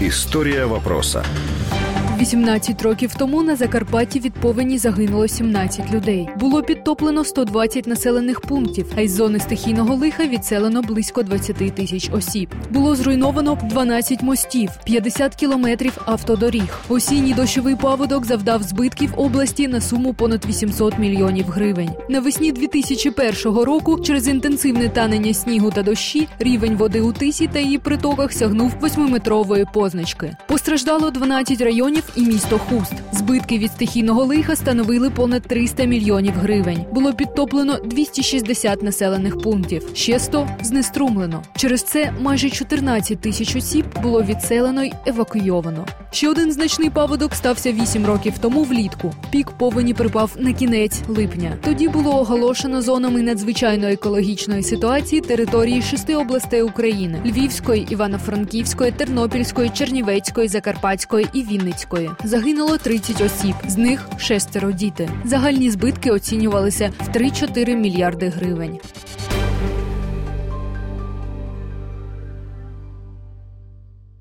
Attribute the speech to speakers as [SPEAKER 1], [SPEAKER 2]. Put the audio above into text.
[SPEAKER 1] Історія вопроса.
[SPEAKER 2] 18 років тому на Закарпатті від повені загинуло 17 людей. Було підтоплено 120 населених пунктів, а із зони стихійного лиха відселено близько 20 тисяч осіб. Було зруйновано 12 мостів, 50 кілометрів автодоріг. Осінній дощовий паводок завдав збитків області на суму понад 800 мільйонів гривень. Навесні 2001 року через інтенсивне танення снігу та дощі рівень води у тисі та її притоках сягнув 8-метрової позначки. Постраждало 12 районів і місто Хуст. Збитки від стихійного лиха становили понад 300 мільйонів гривень. Було підтоплено 260 населених пунктів. Ще 100 знеструмлено. Через це майже 14 тисяч осіб було відселено й евакуйовано. Ще один значний паводок стався 8 років тому влітку. Пік повені припав на кінець липня. Тоді було оголошено зонами надзвичайної екологічної ситуації території шести областей України: Львівської, Івано-Франківської, Тернопільської, Чернівецької, Закарпатської і Вінницької. Загинуло 30 осіб, з них шестеро діти. Загальні збитки оцінювалися в 3-4 мільярди гривень.